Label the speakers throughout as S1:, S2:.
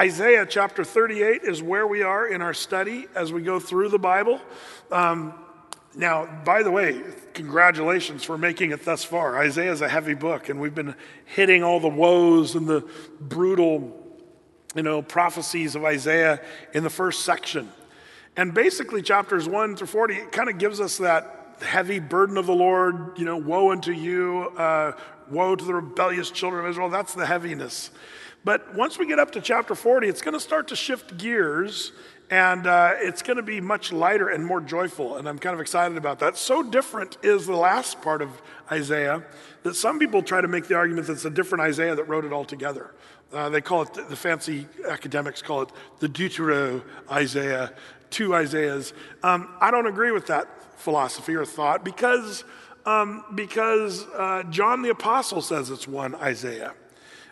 S1: Isaiah chapter 38 is where we are in our study as we go through the Bible. Um, now, by the way, congratulations for making it thus far. Isaiah is a heavy book, and we've been hitting all the woes and the brutal, you know, prophecies of Isaiah in the first section. And basically, chapters 1 through 40 kind of gives us that heavy burden of the Lord, you know, woe unto you, uh, woe to the rebellious children of Israel. That's the heaviness. But once we get up to chapter 40, it's going to start to shift gears and uh, it's going to be much lighter and more joyful. And I'm kind of excited about that. So different is the last part of Isaiah that some people try to make the argument that it's a different Isaiah that wrote it all together. Uh, they call it, the fancy academics call it the Deutero Isaiah, two Isaiahs. Um, I don't agree with that philosophy or thought because, um, because uh, John the Apostle says it's one Isaiah.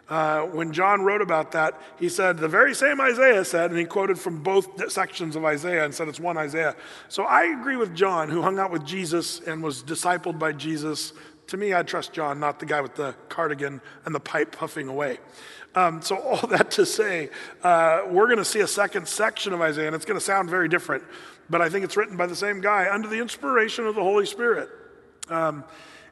S1: Uh, when John wrote about that, he said, the very same Isaiah said, and he quoted from both sections of Isaiah and said it's one Isaiah. So I agree with John, who hung out with Jesus and was discipled by Jesus. To me, I trust John, not the guy with the cardigan and the pipe puffing away. Um, so, all that to say, uh, we're going to see a second section of Isaiah, and it's going to sound very different, but I think it's written by the same guy under the inspiration of the Holy Spirit. Um,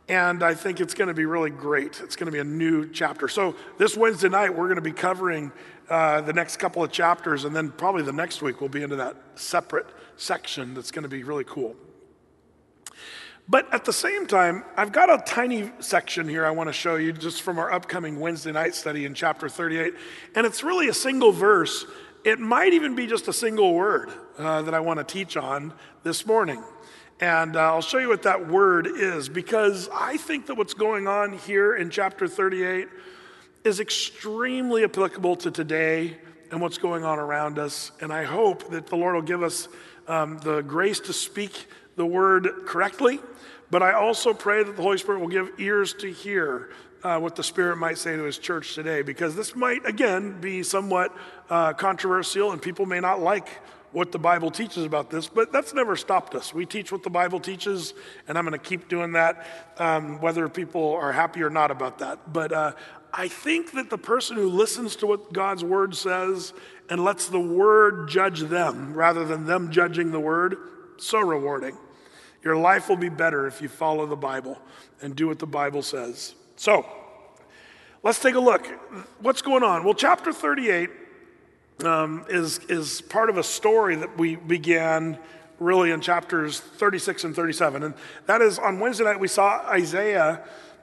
S1: and I think it's going to be really great. It's going to be a new chapter. So, this Wednesday night, we're going to be covering uh, the next couple of chapters, and then probably the next week, we'll be into that separate section that's going to be really cool. But at the same time, I've got a tiny section here I want to show you just from our upcoming Wednesday night study in chapter 38. And it's really a single verse. It might even be just a single word uh, that I want to teach on this morning. And uh, I'll show you what that word is because I think that what's going on here in chapter 38 is extremely applicable to today and what's going on around us. And I hope that the Lord will give us um, the grace to speak the word correctly. But I also pray that the Holy Spirit will give ears to hear uh, what the Spirit might say to His church today, because this might, again, be somewhat uh, controversial and people may not like what the Bible teaches about this, but that's never stopped us. We teach what the Bible teaches, and I'm going to keep doing that, um, whether people are happy or not about that. But uh, I think that the person who listens to what God's word says and lets the word judge them rather than them judging the word, so rewarding. Your life will be better if you follow the Bible and do what the Bible says. So, let's take a look. What's going on? Well, chapter 38 um, is, is part of a story that we began really in chapters 36 and 37. And that is on Wednesday night, we saw Isaiah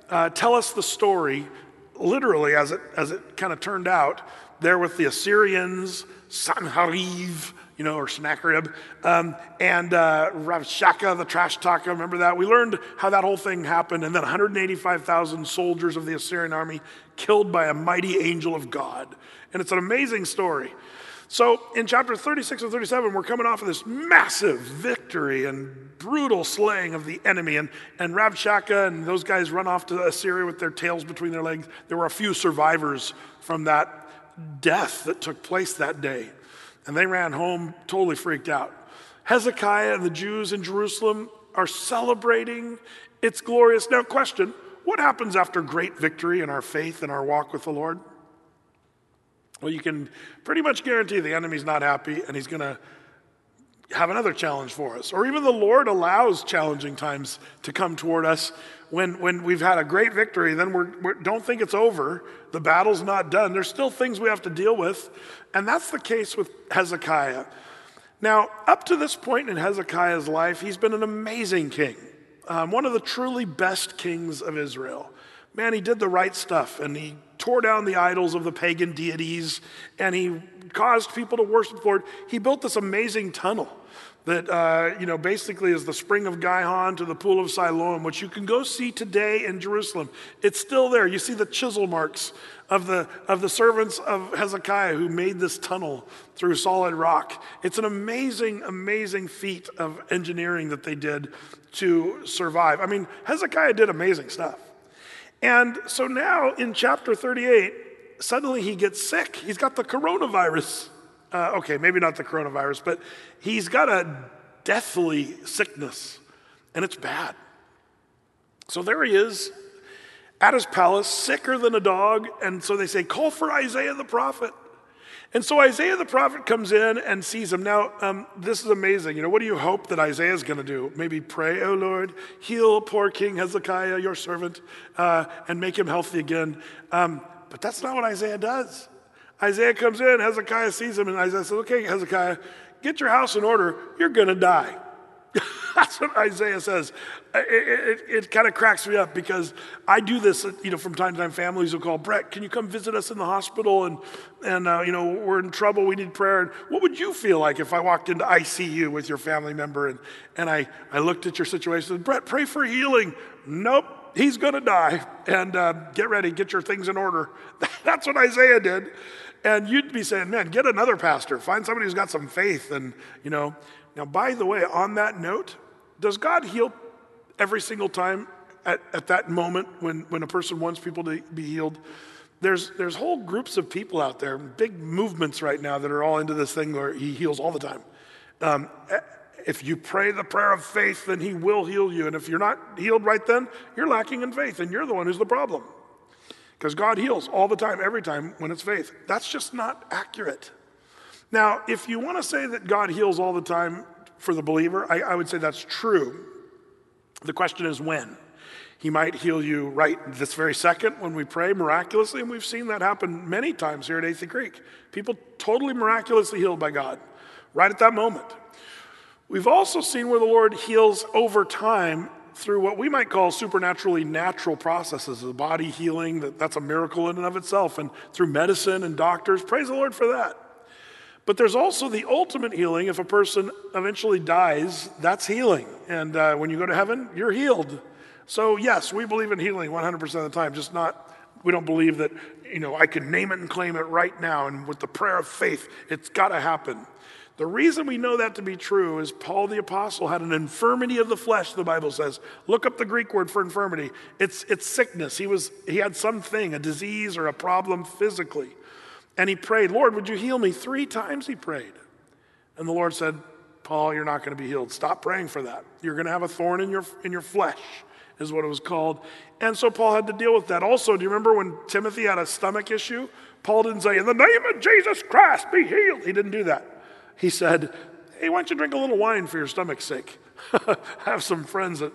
S1: uh, tell us the story, literally as it, as it kind of turned out, there with the Assyrians, Sanhariv, you know, or Sennacherib, um, and uh, Rabshakeh, the trash talker. Remember that? We learned how that whole thing happened, and then 185,000 soldiers of the Assyrian army killed by a mighty angel of God. And it's an amazing story. So in chapter 36 and 37, we're coming off of this massive victory and brutal slaying of the enemy. And, and Rabshakeh and those guys run off to Assyria with their tails between their legs. There were a few survivors from that death that took place that day. And they ran home totally freaked out. Hezekiah and the Jews in Jerusalem are celebrating. It's glorious. Now, question what happens after great victory in our faith and our walk with the Lord? Well, you can pretty much guarantee the enemy's not happy and he's going to have another challenge for us. Or even the Lord allows challenging times to come toward us when, when we've had a great victory, then we're, we're, don't think it's over. The battle's not done. There's still things we have to deal with. And that's the case with Hezekiah. Now, up to this point in Hezekiah's life, he's been an amazing king, um, one of the truly best kings of Israel. Man, he did the right stuff and he tore down the idols of the pagan deities and he caused people to worship the Lord. He built this amazing tunnel that, uh, you know, basically is the spring of Gihon to the pool of Siloam, which you can go see today in Jerusalem. It's still there. You see the chisel marks of the, of the servants of Hezekiah who made this tunnel through solid rock. It's an amazing, amazing feat of engineering that they did to survive. I mean, Hezekiah did amazing stuff. And so now in chapter 38, suddenly he gets sick. He's got the coronavirus. Uh, okay, maybe not the coronavirus, but he's got a deathly sickness, and it's bad. So there he is at his palace, sicker than a dog. And so they say, Call for Isaiah the prophet. And so Isaiah the prophet comes in and sees him. Now, um, this is amazing. You know, what do you hope that Isaiah is going to do? Maybe pray, oh Lord, heal poor King Hezekiah, your servant, uh, and make him healthy again. Um, but that's not what Isaiah does. Isaiah comes in, Hezekiah sees him, and Isaiah says, okay, Hezekiah, get your house in order. You're going to die. That's what Isaiah says. It, it, it kind of cracks me up because I do this, you know, from time to time. Families will call, Brett, can you come visit us in the hospital? And, and uh, you know, we're in trouble, we need prayer. And what would you feel like if I walked into ICU with your family member and, and I, I looked at your situation and, said, Brett, pray for healing? Nope, he's going to die. And uh, get ready, get your things in order. That's what Isaiah did. And you'd be saying, man, get another pastor. Find somebody who's got some faith. And, you know, now, by the way, on that note, does God heal every single time at, at that moment when, when a person wants people to be healed? There's, there's whole groups of people out there, big movements right now that are all into this thing where he heals all the time. Um, if you pray the prayer of faith, then he will heal you. And if you're not healed right then, you're lacking in faith, and you're the one who's the problem. Because God heals all the time, every time when it's faith. That's just not accurate. Now, if you want to say that God heals all the time for the believer, I, I would say that's true. The question is when. He might heal you right this very second when we pray miraculously, and we've seen that happen many times here at Athey Creek. People totally miraculously healed by God right at that moment. We've also seen where the Lord heals over time through what we might call supernaturally natural processes, the body healing, that, that's a miracle in and of itself, and through medicine and doctors. Praise the Lord for that. But there's also the ultimate healing. If a person eventually dies, that's healing. And uh, when you go to heaven, you're healed. So, yes, we believe in healing 100% of the time, just not, we don't believe that, you know, I can name it and claim it right now. And with the prayer of faith, it's got to happen. The reason we know that to be true is Paul the Apostle had an infirmity of the flesh, the Bible says. Look up the Greek word for infirmity. It's, it's sickness. He, was, he had something, a disease or a problem physically. And he prayed, Lord, would you heal me? Three times he prayed. And the Lord said, Paul, you're not going to be healed. Stop praying for that. You're going to have a thorn in your, in your flesh, is what it was called. And so Paul had to deal with that. Also, do you remember when Timothy had a stomach issue? Paul didn't say, In the name of Jesus Christ, be healed. He didn't do that. He said, Hey, why don't you drink a little wine for your stomach's sake? Have some friends that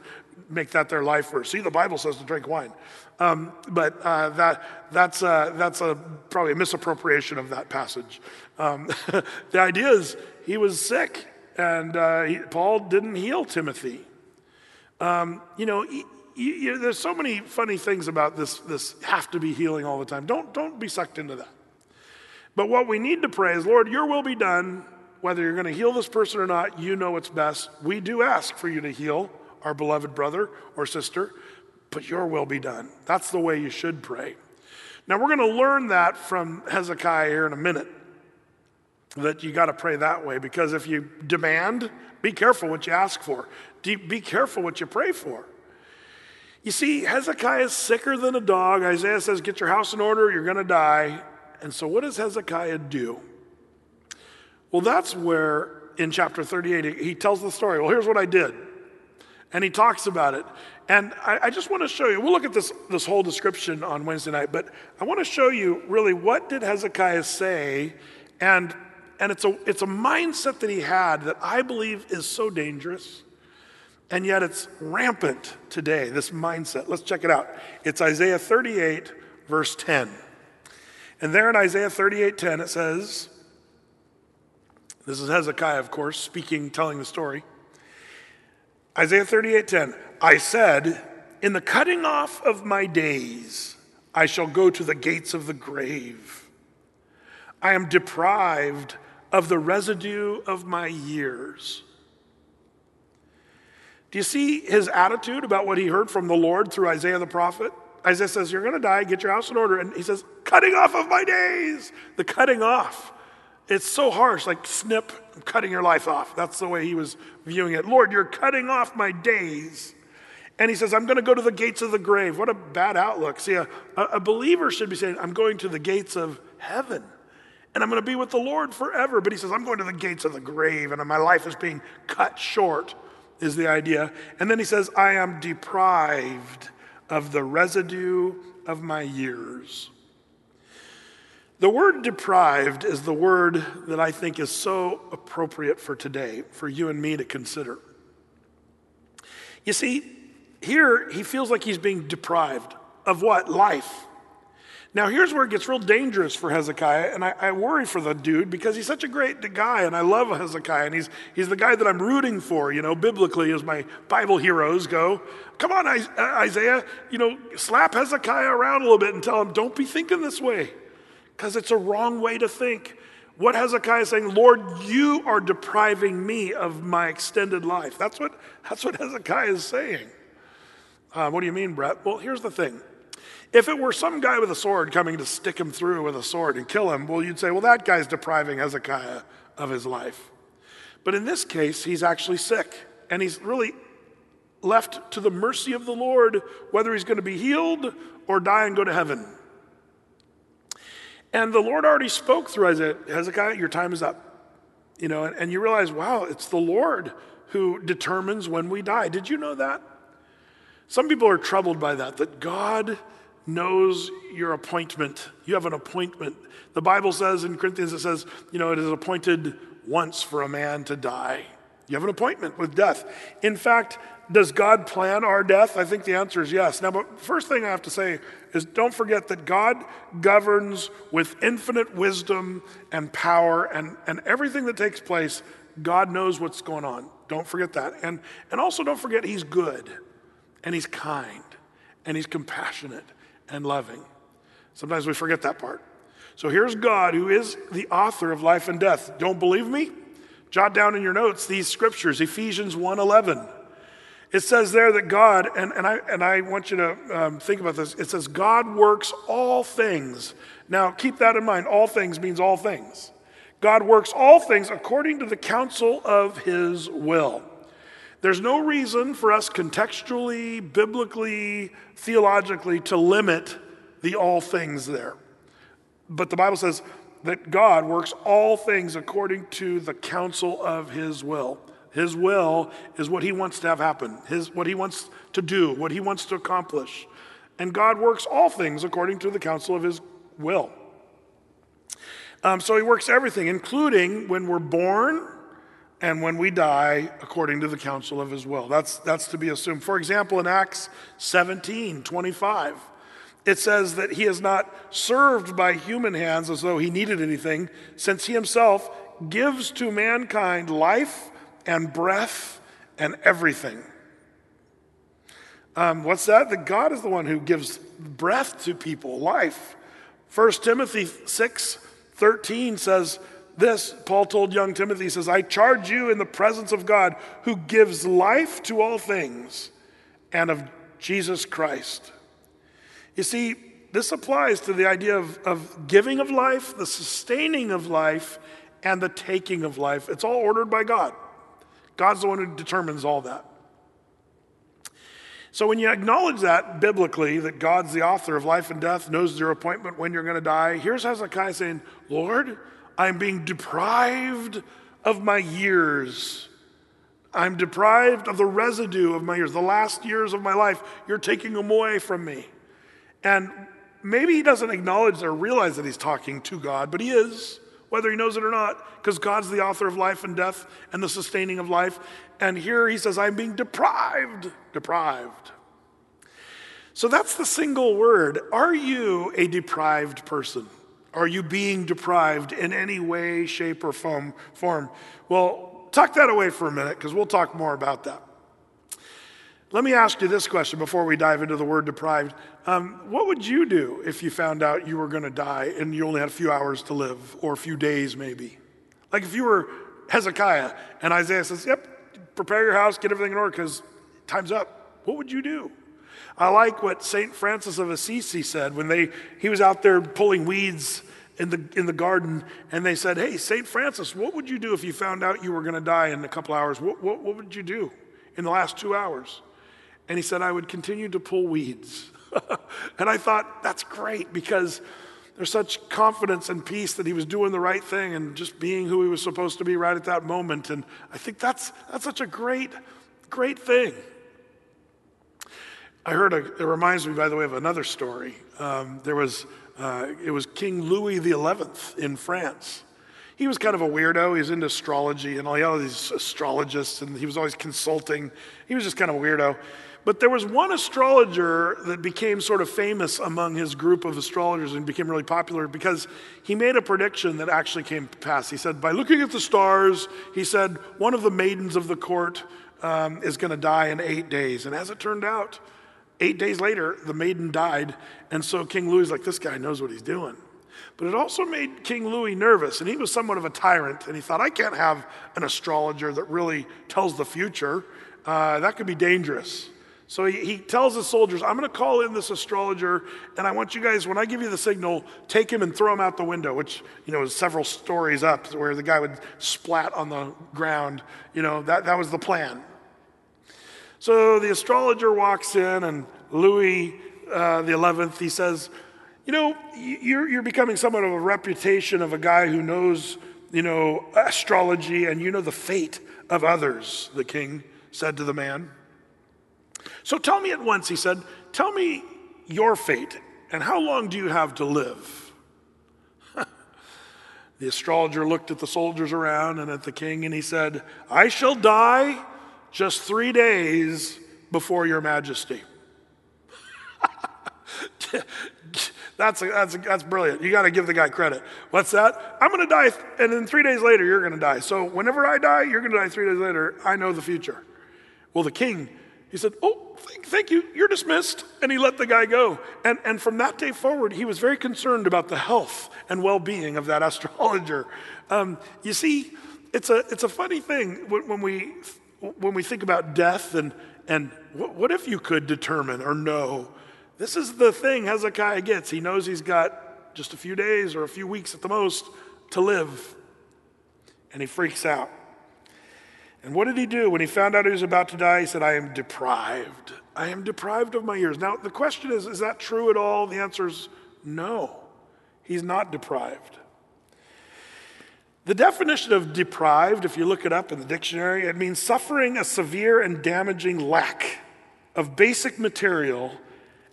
S1: make that their life verse. See, the Bible says to drink wine. Um, but uh, that, that's, a, that's a, probably a misappropriation of that passage. Um, the idea is he was sick, and uh, he, Paul didn't heal Timothy. Um, you know, he, there's so many funny things about this, this have to be healing all the time. Don't, don't be sucked into that. But what we need to pray is, Lord, your will be done. Whether you're going to heal this person or not, you know what's best. We do ask for you to heal our beloved brother or sister but your will be done. That's the way you should pray. Now, we're going to learn that from Hezekiah here in a minute, that you got to pray that way, because if you demand, be careful what you ask for. Be careful what you pray for. You see, Hezekiah is sicker than a dog. Isaiah says, Get your house in order, you're going to die. And so, what does Hezekiah do? Well, that's where in chapter 38 he tells the story. Well, here's what I did. And he talks about it. And I, I, just want to show you, we'll look at this, this whole description on Wednesday night, but I want to show you really what did Hezekiah say, and, and it's, a, it's a mindset that he had that I believe is so dangerous, and yet it's rampant today, this mindset. Let's check it out. It's Isaiah 38, verse 10. And there in Isaiah 38, 10, it says, this is Hezekiah, of course, speaking, telling the story. Isaiah 38, 10. I said, In the cutting off of my days, I shall go to the gates of the grave. I am deprived of the residue of my years. Do you see his attitude about what he heard from the Lord through Isaiah the prophet? Isaiah says, You're going to die, get your house in order. And he says, Cutting off of my days. The cutting off. It's so harsh, like snip, cutting your life off. That's the way he was viewing it. Lord, you're cutting off my days. And he says, I'm going to go to the gates of the grave. What a bad outlook. See, a, a believer should be saying, I'm going to the gates of heaven and I'm going to be with the Lord forever. But he says, I'm going to the gates of the grave and my life is being cut short, is the idea. And then he says, I am deprived of the residue of my years. The word deprived is the word that I think is so appropriate for today, for you and me to consider. You see, here he feels like he's being deprived of what? Life. Now, here's where it gets real dangerous for Hezekiah, and I, I, worry for the dude because he's such a great guy, and I love Hezekiah, and he's, he's the guy that I'm rooting for, you know, biblically, as my Bible heroes go. Come on, uh, Isaiah, you know, slap Hezekiah around a little bit and tell him, don't be thinking this way because it's a wrong way to think. What Hezekiah is saying, Lord, you are depriving me of my extended life. That's what, that's what Hezekiah is saying. Uh, what do you mean, Brett? Well, here's the thing. If it were some guy with a sword coming to stick him through with a sword and kill him, well, you'd say, well, that guy's depriving Hezekiah of his life. But in this case, he's actually sick, and he's really left to the mercy of the Lord whether he's going to be healed or die and go to heaven. And the Lord already spoke through Isaiah, Hezekiah, your time is up. You know, and, and you realize, wow, it's the Lord who determines when we die. Did you know that? Some people are troubled by that, that God knows your appointment. You have an appointment. The Bible says in Corinthians, it says, you know, it is appointed once for a man to die. You have an appointment with death. In fact, does God plan our death? I think the answer is yes. Now, but first thing I have to say is don't forget that God governs with infinite wisdom and power, and, and everything that takes place, God knows what's going on. Don't forget that. And, and also don't forget He's good, and He's kind, and He's compassionate and loving. Sometimes we forget that part. So here's God, who is the author of life and death. Don't believe me? Jot down in your notes these scriptures Ephesians 1 11. It says there that God, and, and, I, and I want you to um, think about this, it says, God works all things. Now, keep that in mind. All things means all things. God works all things according to the counsel of his will. There's no reason for us contextually, biblically, theologically to limit the all things there. But the Bible says that God works all things according to the counsel of his will. His will is what he wants to have happen, his, what he wants to do, what he wants to accomplish. And God works all things according to the counsel of his will. Um, so he works everything, including when we're born and when we die, according to the counsel of his will. That's, that's to be assumed. For example, in Acts 17 25, it says that he is not served by human hands as though he needed anything, since he himself gives to mankind life and breath and everything. Um, what's that? That God is the one who gives breath to people, life. 1 Timothy 6 13 says this Paul told young Timothy, he says, I charge you in the presence of God who gives life to all things and of Jesus Christ. You see, this applies to the idea of, of giving of life, the sustaining of life, and the taking of life. It's all ordered by God. God's the one who determines all that. So when you acknowledge that biblically, that God's the author of life and death, knows your appointment when you're going to die, here's Hezekiah saying, Lord, I'm being deprived of my years. I'm deprived of the residue of my years, the last years of my life. You're taking them away from me. And maybe he doesn't acknowledge or realize that he's talking to God, but he is whether he knows it or not, because God's the author of life and death and the sustaining of life. And here he says, I'm being deprived, deprived. So that's the single word. Are you a deprived person? Are you being deprived in any way, shape, or form? Well, tuck that away for a minute because we'll talk more about that. Let me ask you this question before we dive into the word deprived. Um, what would you do if you found out you were going to die and you only had a few hours to live or a few days maybe? Like if you were Hezekiah and Isaiah says, Yep, prepare your house, get everything in order because time's up. What would you do? I like what St. Francis of Assisi said when they, he was out there pulling weeds in the, in the garden and they said, Hey, St. Francis, what would you do if you found out you were going to die in a couple hours? What, what, what would you do in the last two hours? And he said, I would continue to pull weeds. and I thought, that's great because there's such confidence and peace that he was doing the right thing and just being who he was supposed to be right at that moment. And I think that's, that's such a great, great thing. I heard, a, it reminds me, by the way, of another story. Um, there was Uh, it was King Louis XI in France. He was kind of a weirdo. He was into astrology and all, all these astrologists, and he was always consulting. He was just kind of a weirdo. But there was one astrologer that became sort of famous among his group of astrologers and became really popular because he made a prediction that actually came to pass. He said, by looking at the stars, he said, one of the maidens of the court um, is going to die in eight days. And as it turned out, eight days later, the maiden died. And so King Louis is like, this guy knows what he's doing. But it also made King Louis nervous, and he was somewhat of a tyrant. And he thought, I can't have an astrologer that really tells the future. Uh, that could be dangerous. So he, he tells the soldiers, I'm going to call in this astrologer, and I want you guys, when I give you the signal, take him and throw him out the window, which, you know, is several stories up where the guy would splat on the ground. You know, that, that was the plan. So the astrologer walks in, and Louis uh, the 11th, he says, You know, you're, you're becoming somewhat of a reputation of a guy who knows, you know, astrology, and you know the fate of others, the king said to the man. So tell me at once, he said, tell me your fate and how long do you have to live? the astrologer looked at the soldiers around and at the king and he said, I shall die just three days before your majesty. that's, that's, that's brilliant. You got to give the guy credit. What's that? I'm going to die, and then three days later, you're going to die. So whenever I die, you're going to die three days later. I know the future. Well, the king he said, Oh, thank, thank, you, you're dismissed. And he let the guy go. And, and from that day forward, he was very concerned about the health and well being of that astrologer. Um, you see, it's a, it's a funny thing when, when, we, when we think about death and, and what, what if you could determine or know? This is the thing Hezekiah gets. He knows he's got just a few days or a few weeks at the most to live. And he freaks out. And what did he do when he found out he was about to die? He said, I am deprived. I am deprived of my years. Now, the question is, is that true at all? The answer is no. He's not deprived. The definition of deprived, if you look it up in the dictionary, it means suffering a severe and damaging lack of basic material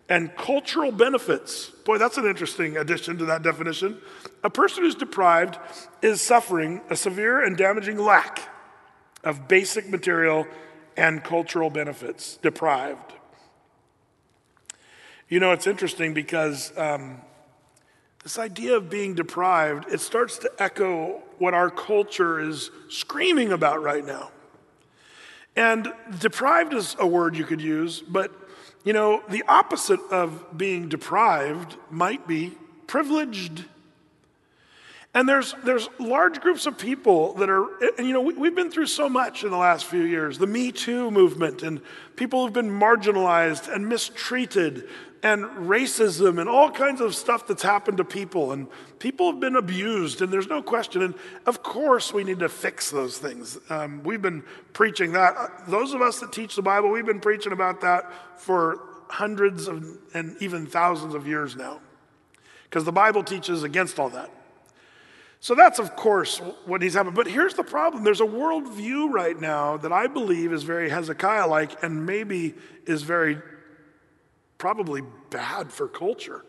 S1: and cultural benefits. Boy, that's an interesting addition to that definition. A person who's deprived is suffering a severe and damaging lack of basic material and cultural benefits, deprived. You know, it's interesting because um, this idea of being deprived, it starts to echo what our culture is screaming about right now. And deprived is a word you could use, but you know, the opposite of being deprived might be privileged. And there's, there's large groups of people that are, and you know, we, have been through so much in the last few years the Me Too movement, and people have been marginalized and mistreated, and racism, and all kinds of stuff that's happened to people. And people have been abused, and there's no question. And of course, we need to fix those things. Um, we've been preaching that. Those of us that teach the Bible, we've been preaching about that for hundreds of, and even thousands of years now. Because the Bible teaches against all that. So that's, of course, what needs to happen. But here's the problem there's a worldview right now that I believe is very Hezekiah like and maybe is very probably bad for culture.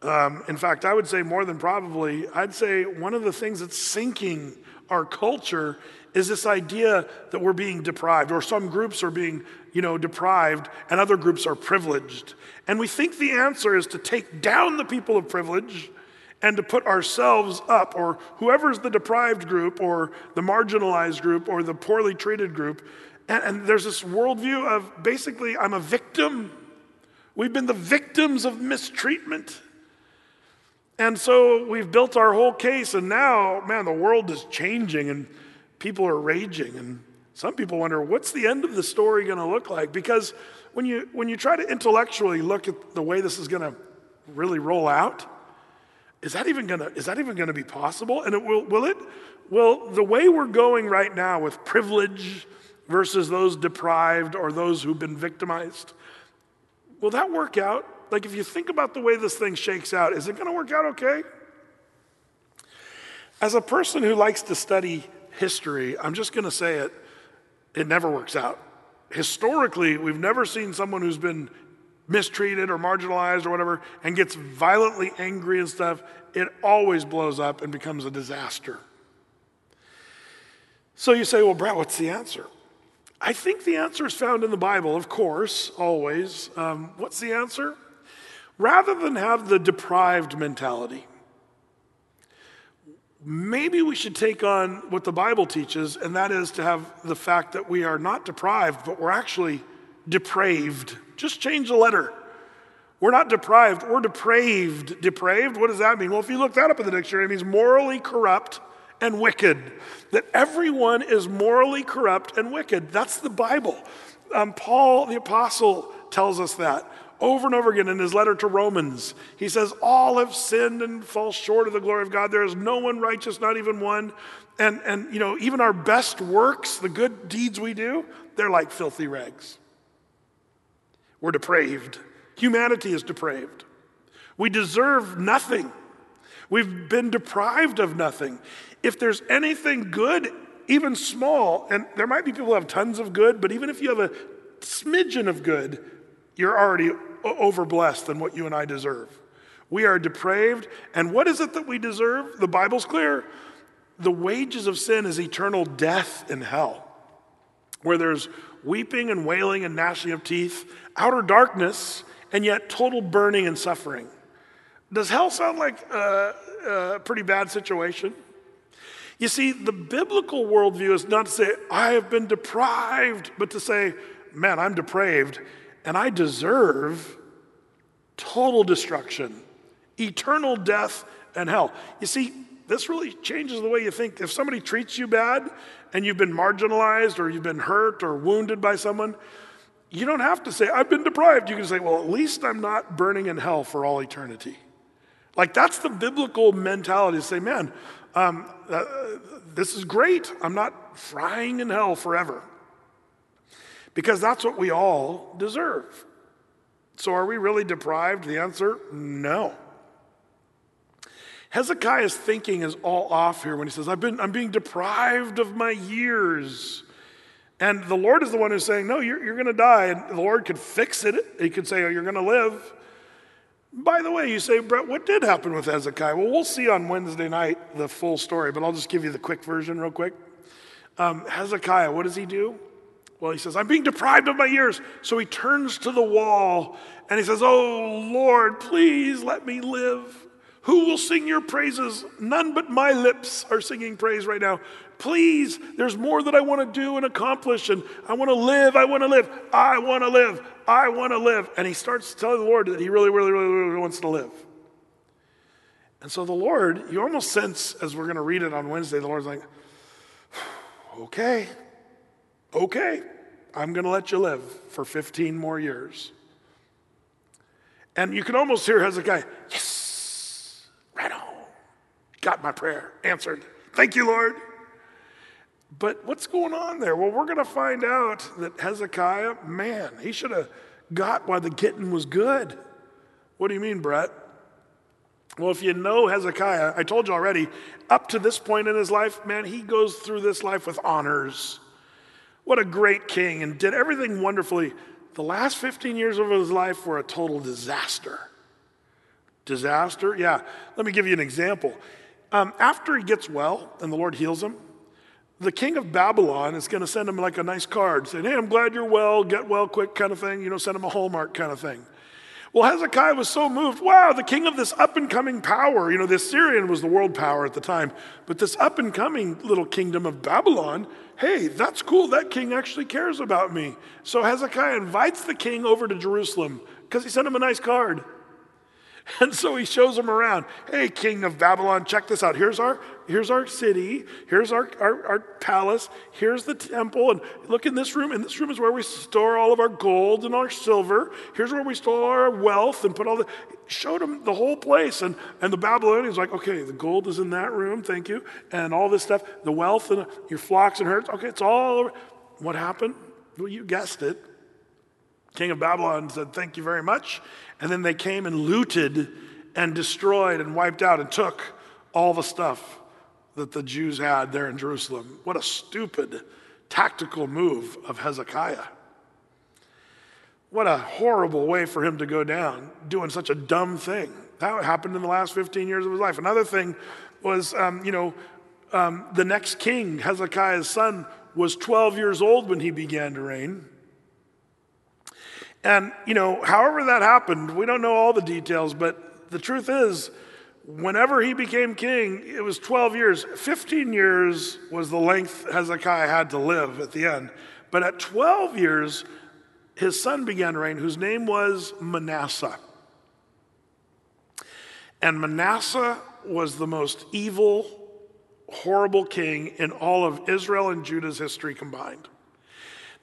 S1: Um, in fact, I would say more than probably, I'd say one of the things that's sinking our culture is this idea that we're being deprived, or some groups are being, you know, deprived, and other groups are privileged. And we think the answer is to take down the people of privilege and to put ourselves up, or whoever's the deprived group, or the marginalized group, or the poorly treated group. And, and, there's this worldview of basically, I'm a victim. We've been the victims of mistreatment. And so we've built our whole case, and now, man, the world is changing and people are raging. And some people wonder, what's the end of the story going to look like? Because when you, when you try to intellectually look at the way this is going to really roll out, is that even gonna is that even gonna be possible? And it will will it? Well the way we're going right now with privilege versus those deprived or those who've been victimized will that work out? Like if you think about the way this thing shakes out is it to work out okay? As a person who likes to study history i'm just to say it it never works out. Historically we've never seen someone who's been mistreated or marginalized or whatever and gets violently angry and stuff, it always blows up and becomes a disaster. So you say, well, Brett, what's the answer? I think the answer is found in the Bible, of course, always. Um, what's the answer? Rather than have the deprived mentality, maybe we should take on what the Bible teaches, and that is to have the fact that we are not deprived, but we're actually depraved. Just change the letter. We're not deprived, we're depraved. Depraved, what does that mean? Well, if you look that up in the dictionary, it means morally corrupt and wicked. That everyone is morally corrupt and wicked. That's the Bible. Um, Paul the Apostle tells us that over and over again in his letter to Romans. He says, All have sinned and fall short of the glory of God. There is no one righteous, not even one. And, and you know, even our best works, the good deeds we do, they're like filthy rags. We're depraved. Humanity is depraved. We deserve nothing. We've been deprived of nothing. If there's anything good, even small, and there might be people who have tons of good, but even if you have a smidgen of good, you're already over blessed than what you and I deserve. We are depraved. And what is it that we deserve? The Bible's clear. The wages of sin is eternal death in hell, where there's weeping and wailing and gnashing of teeth, outer darkness, and yet total burning and suffering. Does hell sound like a, a pretty bad situation? You see, the biblical worldview is not to say, I have been deprived, but to say, man, I'm depraved and I deserve total destruction, eternal death, and hell. You see, this really changes the way you think. If somebody treats you bad and you've been marginalized or you've been hurt or wounded by someone, you don't have to say, I've been deprived. You can say, well, at least I'm not burning in hell for all eternity. Like, that's the biblical mentality to say, man, um, uh, this is great. I'm not frying in hell forever. Because that's what we all deserve. So, are we really deprived? The answer no. Hezekiah's thinking is all off here when he says, I've been, I'm being deprived of my years. And the Lord is the one who's saying, No, you're, you're going to die. And the Lord could fix it. He could say, Oh, you're going to live. By the way, you say, Brett, what did happen with Hezekiah? Well, we'll see on Wednesday night the full story, but I'll just give you the quick version real quick. Um, Hezekiah, what does he do? Well, he says, I'm being deprived of my years. So he turns to the wall and he says, Oh Lord, please let me live. Who will sing your praises? None but my lips are singing praise right now. Please, there's more that I want to do and accomplish, and I want to live. I want to live. I want to live. I want to live. And he starts telling the Lord that he really, really, really, really wants to live. And so the Lord, you almost sense, as we're going to read it on Wednesday, the Lord's like, okay, okay, I'm going to let you live for 15 more years. And you can almost hear Hezekiah, yes. Got my prayer answered. Thank you, Lord. But what's going on there? Well, we're going to find out that Hezekiah, man, he should have got why the kitten was good. What do you mean, Brett? Well, if you know Hezekiah, I told you already, up to this point in his life, man, he goes through this life with honors. What a great king and did everything wonderfully. The last 15 years of his life were a total disaster. Disaster? Yeah. Let me give you an example. Um, after he gets well and the Lord heals him, the king of Babylon is going to send him like a nice card saying, Hey, I'm glad you're well, get well quick kind of thing, you know, send him a hallmark kind of thing. Well, Hezekiah was so moved. Wow, the king of this up and coming power. You know, the Assyrian was the world power at the time, but this up and coming little kingdom of Babylon, hey, that's cool. That king actually cares about me. So Hezekiah invites the king over to Jerusalem because he sent him a nice card. And so he shows them around. Hey, king of Babylon, check this out. Here's our, here's our city. Here's our, our, our, palace. Here's the temple. And look in this room. And this room is where we store all of our gold and our silver. Here's where we store our wealth and put all the. Showed him the whole place. And, and the Babylonians like, okay, the gold is in that room. Thank you. And all this stuff, the wealth and your flocks and herds. Okay, it's all over. What happened? Well, you guessed it. King of Babylon said, Thank you very much. And then they came and looted and destroyed and wiped out and took all the stuff that the Jews had there in Jerusalem. What a stupid tactical move of Hezekiah. What a horrible way for him to go down, doing such a dumb thing. That happened in the last 15 years of his life. Another thing was, um, you know, um, the next king, Hezekiah's son, was 12 years old when he began to reign. And, you know, however that happened, we don't know all the details, but the truth is, whenever he became king, it was 12 years. 15 years was the length Hezekiah had to live at the end. But at 12 years, his son began to reign, whose name was Manasseh. And Manasseh was the most evil, horrible king in all of Israel and Judah's history combined.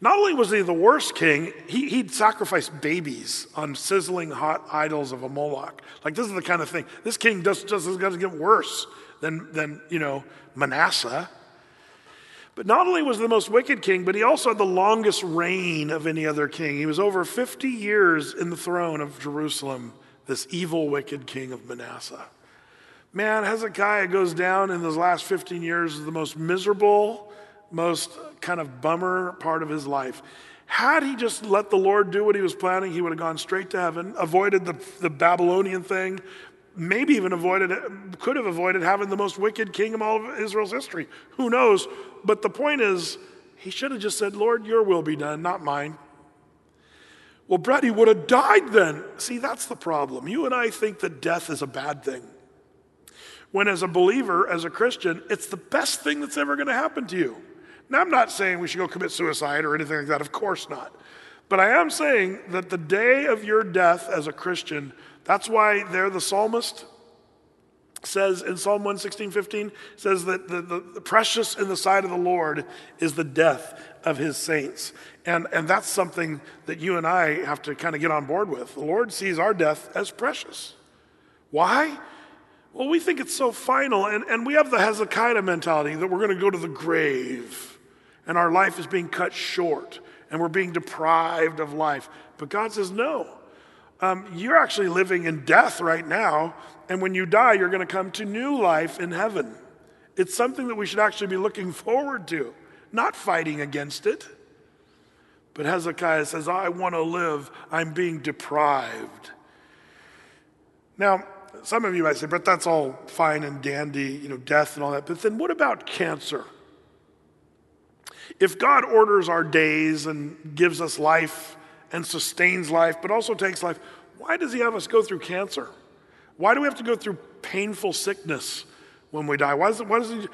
S1: Not only was he the worst king, he, would sacrifice babies on sizzling hot idols of a Moloch. Like, this is the kind of thing. This king just, just is going to get worse than, than, you know, Manasseh. But not only was the most wicked king, but he also had the longest reign of any other king. He was over 50 years in the throne of Jerusalem, this evil, wicked king of Manasseh. Man, Hezekiah goes down in those last 15 years as the most miserable, most kind of bummer part of his life. Had he just let the Lord do what he was planning, he would have gone straight to heaven, avoided the, the Babylonian thing, maybe even avoided, it, could have avoided having the most wicked king of all of Israel's history. Who knows? But the point is, he should have just said, Lord, your will be done, not mine. Well, Brett, he would have died then. See, that's the problem. You and I think that death is a bad thing. When, as a believer, as a Christian, it's the best thing that's ever going to happen to you. Now, I'm not saying we should go commit suicide or anything like that, of course not. But I am saying that the day of your death as a Christian, that's why there the psalmist says in Psalm 116, 15, says that the, the, the, precious in the sight of the Lord is the death of his saints. And, and that's something that you and I have to kind of get on board with. The Lord sees our death as precious. Why? Well, we think it's so final, and, and we have the Hezekiah mentality that we're going to go to the grave, and our life is being cut short, and we're being deprived of life. But God says, no. Um, you're actually living in death right now, and when you die, you're going to come to new life in heaven. It's something that we should actually be looking forward to, not fighting against it. But Hezekiah says, I want to live, I'm being deprived. Now, some of you might say, but that's all fine and dandy, you know, death and all that. But then what about cancer? If God orders our days and gives us life and sustains life, but also takes life, why does He have us go through cancer? Why do we have to go through painful sickness when we die? Why does, why does he,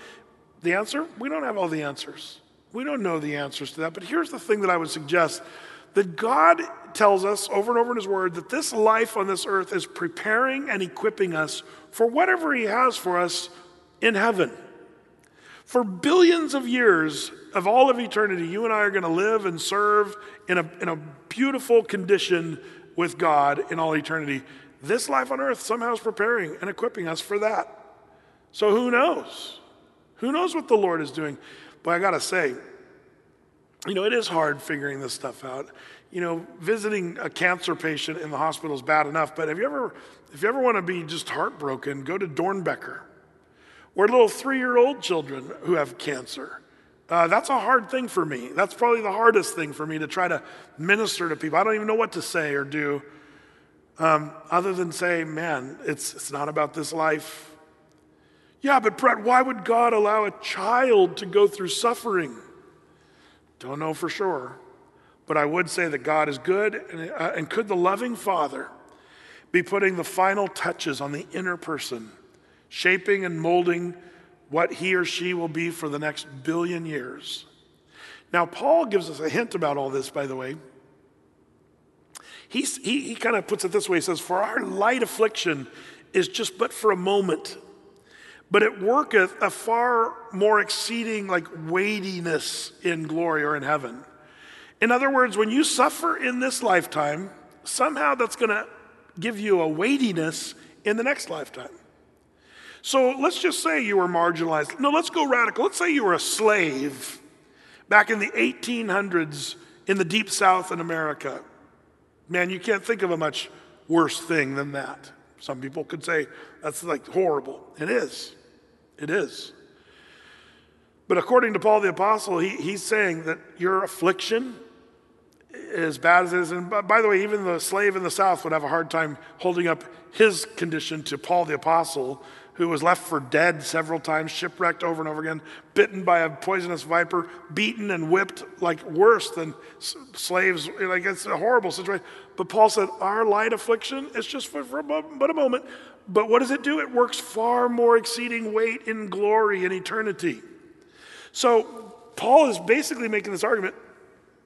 S1: the answer? We don't have all the answers. We don't know the answers to that. But here's the thing that I would suggest that God tells us over and over in His Word that this life on this earth is preparing and equipping us for whatever He has for us in heaven. For billions of years of all of eternity, you and I are going to live and serve in a, in a beautiful condition with God in all eternity. This life on earth somehow is preparing and equipping us for that. So who knows? Who knows what the Lord is doing? But I got to say, you know, it is hard figuring this stuff out. You know, visiting a cancer patient in the hospital is bad enough, but have you ever, if you ever want to be just heartbroken, go to Doernbecher, or little three-year-old children who have cancer. Uh, that's a hard thing for me. That's probably the hardest thing for me to try to minister to people. I don't even know what to say or do, um, other than say, "Man, it's it's not about this life." Yeah, but Brett, why would God allow a child to go through suffering? Don't know for sure. But I would say that God is good, and, uh, and could the loving Father be putting the final touches on the inner person, shaping and molding what he or she will be for the next billion years? Now, Paul gives us a hint about all this, by the way. He's, he he kind of puts it this way He says, For our light affliction is just but for a moment but it worketh a far more exceeding like weightiness in glory or in heaven. In other words, when you suffer in this lifetime, somehow that's going to give you a weightiness in the next lifetime. So let's just say you were marginalized. No, let's go radical. Let's say you were a slave back in the 1800s in the deep south in America. Man, you can't think of a much worse thing than that. Some people could say that's like horrible. It is. It is. But according to Paul the Apostle, he, he's saying that your affliction as bad as it is. And by the way, even the slave in the South would have a hard time holding up his condition to Paul the Apostle, who was left for dead several times, shipwrecked over and over again, bitten by a poisonous viper, beaten and whipped like worse than slaves. Like it's a horrible situation. But Paul said, Our light affliction is just for, for a, but a moment. But what does it do? It works far more exceeding weight in glory in eternity. So Paul is basically making this argument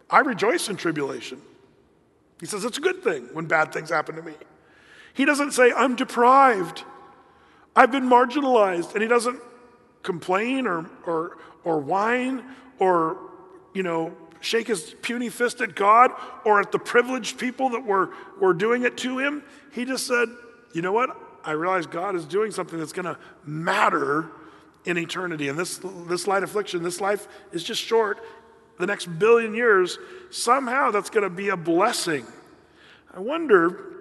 S1: I rejoice in tribulation. He says it's a good thing when bad things happen to me. He doesn't say, I'm deprived. I've been marginalized. And he doesn't complain or, or, or whine or, you know, shake his puny fist at God or at the privileged people that were, were doing it to him. He just said, you know what? I realize God is doing something that's going to matter in eternity. And this, this light affliction, this life is just short. The next billion years, somehow that's going to be a blessing. I wonder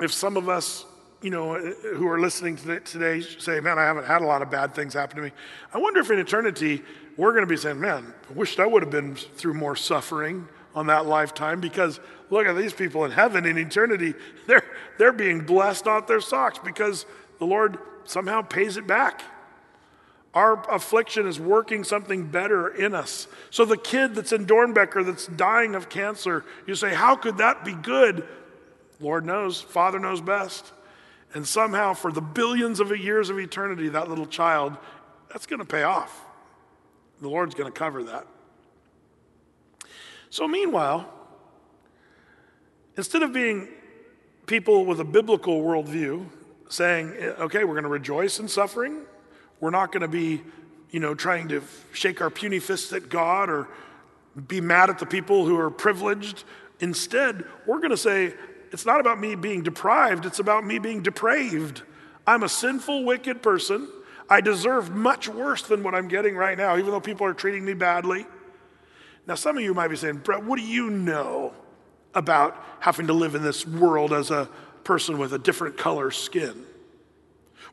S1: if some of us, you know, uh, who are listening today say, man, I haven't had a lot of bad things happen to me. I wonder if in eternity we're going to be saying, man, I wished I would have been through more suffering on that lifetime because look at these people in heaven in eternity. They're, they're being blessed off their socks because the Lord somehow pays it back. Our affliction is working something better in us. So the kid that's in Doernbecher that's dying of cancer, you say, How could that be good? Lord knows, Father knows best. And somehow, for the billions of years of eternity, that little child, that's going to pay off. The Lord's going to cover that. So, meanwhile, instead of being people with a biblical worldview saying, eh, okay, we're going to rejoice in suffering, we're not going to be, you know, trying to shake our puny fists at God or be mad at the people who are privileged. Instead, we're going to say, it's not about me being deprived, it's about me being depraved. I'm a sinful, wicked person. I deserve much worse than what I'm getting right now, even though people are treating me badly. Now, some of you might be saying, Brett, what do you know about having to live in this world as a person with a different color skin?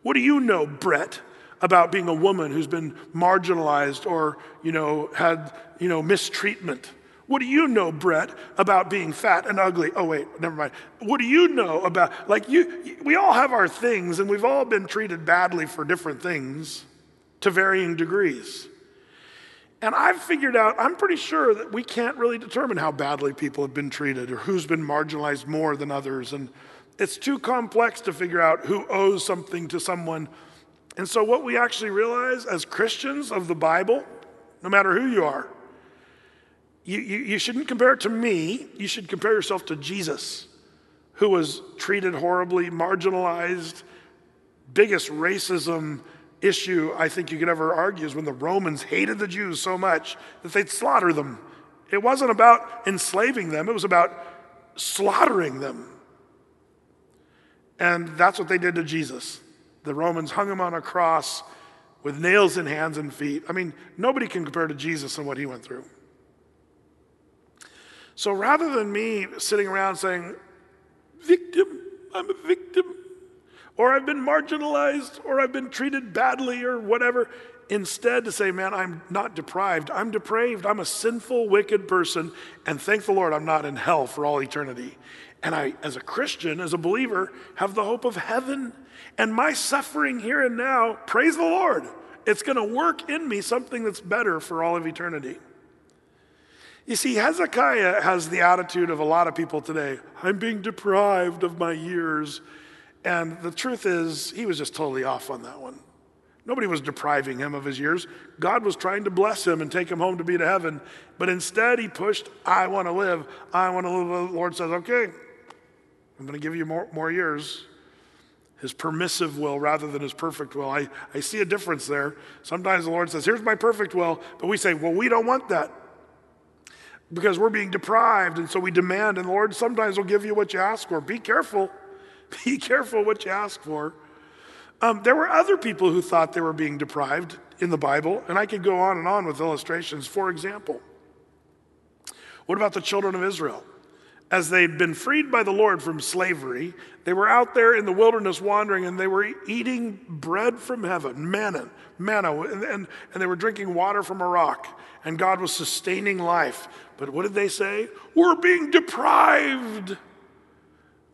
S1: What do you know, Brett, about being a woman who's been marginalized or, you know, had, you know, mistreatment? What do you know, Brett, about being fat and ugly? Oh, wait, never mind. What do you know about, like, you, we all have our things and we've all been treated badly for different things to varying degrees. And I've figured out, I'm pretty sure that we can't really determine how badly people have been treated or who's been marginalized more than others. And it's too complex to figure out who owes something to someone and so, what we actually realize as Christians of the Bible, no matter who you are, you, you, you, shouldn't compare it to me. You should compare yourself to Jesus, who was treated horribly, marginalized. Biggest racism issue I think you could ever argue is when the Romans hated the Jews so much that they'd slaughter them. It wasn't about enslaving them, it was about slaughtering them. And that's what they did to Jesus. The Romans hung him on a cross with nails in hands and feet. I mean, nobody can compare to Jesus and what he went through. So rather than me sitting around saying, victim, I'm a victim, or I've been marginalized, or I've been treated badly, or whatever, instead to say, man, I'm not deprived, I'm depraved, I'm a sinful, wicked person, and thank the Lord I'm not in hell for all eternity. And I, as a Christian, as a believer, have the hope of heaven and my suffering here and now, praise the Lord, it's going to work in me something that's better for all of eternity. You see, Hezekiah has the attitude of a lot of people today I'm being deprived of my years. And the truth is, he was just totally off on that one. Nobody was depriving him of his years. God was trying to bless him and take him home to be to heaven. But instead, he pushed, I want to live. I want to live. The Lord says, okay, I'm going to give you more, more years his permissive will rather than his perfect will. I, I see a difference there. Sometimes the Lord says, Here's my perfect will, but we say, Well, we don't want that because we're being deprived, and so we demand, and the Lord sometimes will give you what you ask for. Be careful. Be careful what you ask for. Um, there were other people who thought they were being deprived in the Bible, and I could go on and on with illustrations. For example, what about the children of Israel? as they'd been freed by the Lord from slavery, they were out there in the wilderness wandering and they were eating bread from heaven, manna, manna, and, and, and, they were drinking water from a rock, and God was sustaining life. But what did they say? We're being deprived.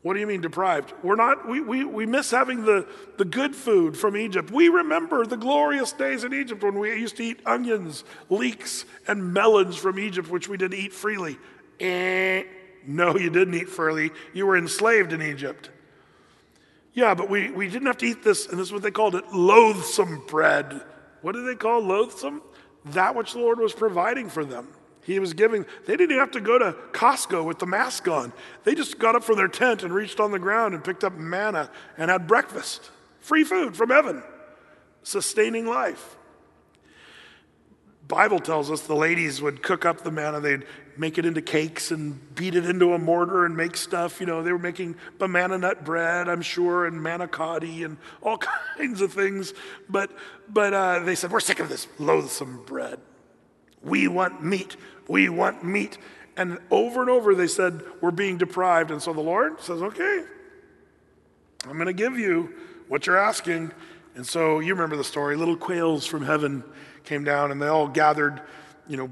S1: What do you mean deprived? We're not, we, we, we miss having the, the good food from Egypt. We remember the glorious days in Egypt when we used to eat onions, leeks, and melons from Egypt, which we did eat freely. Eh, no, you didn't eat freely. You were enslaved in Egypt. Yeah, but we, we didn't have to eat this, and this is what they called it loathsome bread. What did they call loathsome? That which the Lord was providing for them. He was giving, they didn't have to go to Costco with the mask on. They just got up from their tent and reached on the ground and picked up manna and had breakfast. Free food from heaven, sustaining life. Bible tells us the ladies would cook up the manna, they'd make it into cakes and beat it into a mortar and make stuff. You know, they were making banana nut bread, I'm sure, and manicotti and all kinds of things. But, but uh, they said, We're sick of this loathsome bread. We want meat. We want meat. And over and over they said, We're being deprived. And so the Lord says, Okay, I'm going to give you what you're asking. And so you remember the story little quails from heaven came down and they all gathered, you know,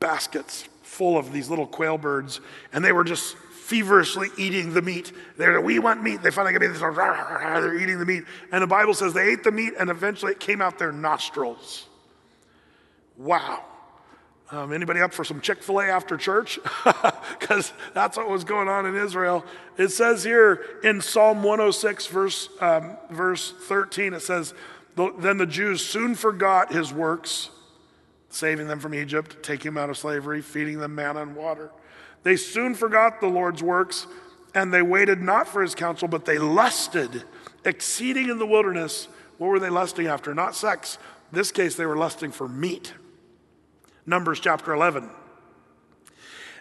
S1: baskets full of these little quail birds, and they were just feverishly eating the meat. They're, we want meat. They finally get this, they're eating the meat. And the Bible says they ate the meat and eventually it came out their nostrils. Wow. Um, anybody up for some Chick fil A after church? Because that's what was going on in Israel. It says here in Psalm 106, verse, um, verse 13, it says, Then the Jews soon forgot his works, saving them from Egypt, taking them out of slavery, feeding them manna and water. They soon forgot the Lord's works, and they waited not for his counsel, but they lusted, exceeding in the wilderness. What were they lusting after? Not sex. In this case, they were lusting for meat. Numbers chapter 11.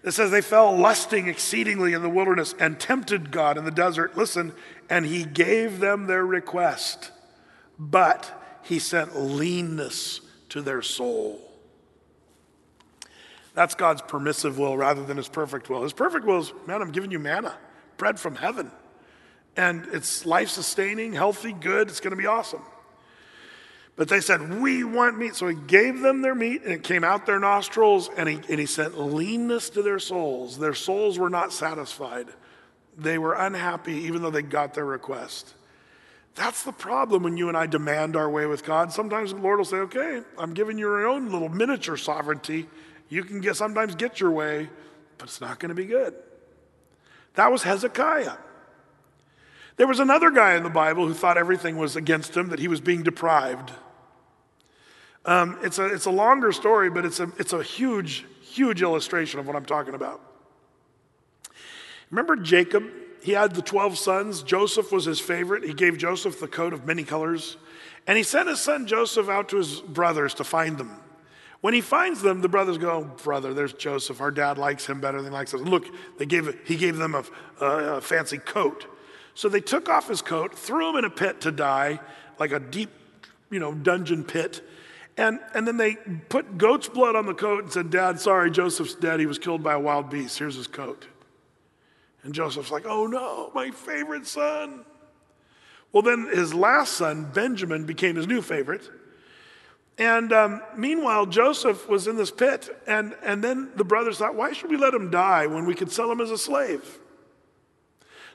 S1: It says they fell lusting exceedingly in the wilderness and tempted God in the desert. Listen, and he gave them their request, but he sent leanness to their soul. That's God's permissive will rather than his perfect will. His perfect will is, man, I'm giving you manna, bread from heaven. And it's life sustaining, healthy, good. It's going to be awesome. But they said, We want meat. So he gave them their meat, and it came out their nostrils, and he, and he sent leanness to their souls. Their souls were not satisfied. They were unhappy, even though they got their request. That's the problem when you and I demand our way with God. Sometimes the Lord will say, Okay, I'm giving you your own little miniature sovereignty. You can get, sometimes get your way, but it's not going to be good. That was Hezekiah. There was another guy in the Bible who thought everything was against him, that he was being deprived. Um, it's, a, it's a longer story, but it's a, it's a huge, huge illustration of what I'm talking about. Remember Jacob? He had the 12 sons. Joseph was his favorite. He gave Joseph the coat of many colors. And he sent his son Joseph out to his brothers to find them. When he finds them, the brothers go, Brother, there's Joseph. Our dad likes him better than he likes us. Look, they gave, he gave them a, a fancy coat. So they took off his coat, threw him in a pit to die, like a deep, you know, dungeon pit. And, and then they put goat's blood on the coat and said, Dad, sorry, Joseph's dead. He was killed by a wild beast. Here's his coat. And Joseph's like, Oh no, my favorite son. Well, then his last son, Benjamin, became his new favorite. And um, meanwhile, Joseph was in this pit. And, and then the brothers thought, Why should we let him die when we could sell him as a slave?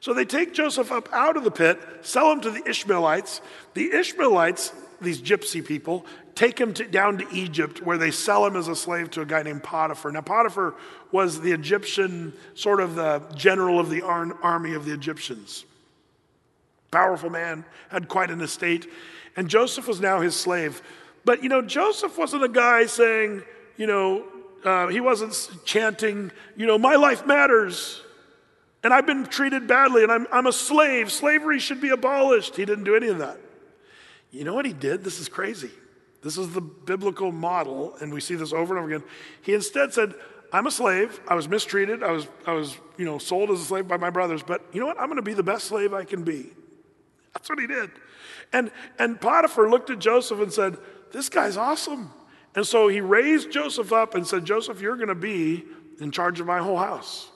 S1: So they take Joseph up out of the pit, sell him to the Ishmaelites. The Ishmaelites, these gypsy people, take him to, down to Egypt where they sell him as a slave to a guy named Potiphar. Now, Potiphar was the Egyptian, sort of the general of the ar- army of the Egyptians. Powerful man, had quite an estate. And Joseph was now his slave. But, you know, Joseph wasn't a guy saying, you know, uh, he wasn't chanting, you know, my life matters. And I've been treated badly and I'm, I'm a slave. Slavery should be abolished. He didn't do any of that. You know what he did? This is crazy. This is the biblical model, and we see this over and over again. He instead said, I'm a slave. I was mistreated. I was, I was you know, sold as a slave by my brothers, but you know what? I'm going to be the best slave I can be. That's what he did. And, and Potiphar looked at Joseph and said, This guy's awesome. And so he raised Joseph up and said, Joseph, you're going to be in charge of my whole house.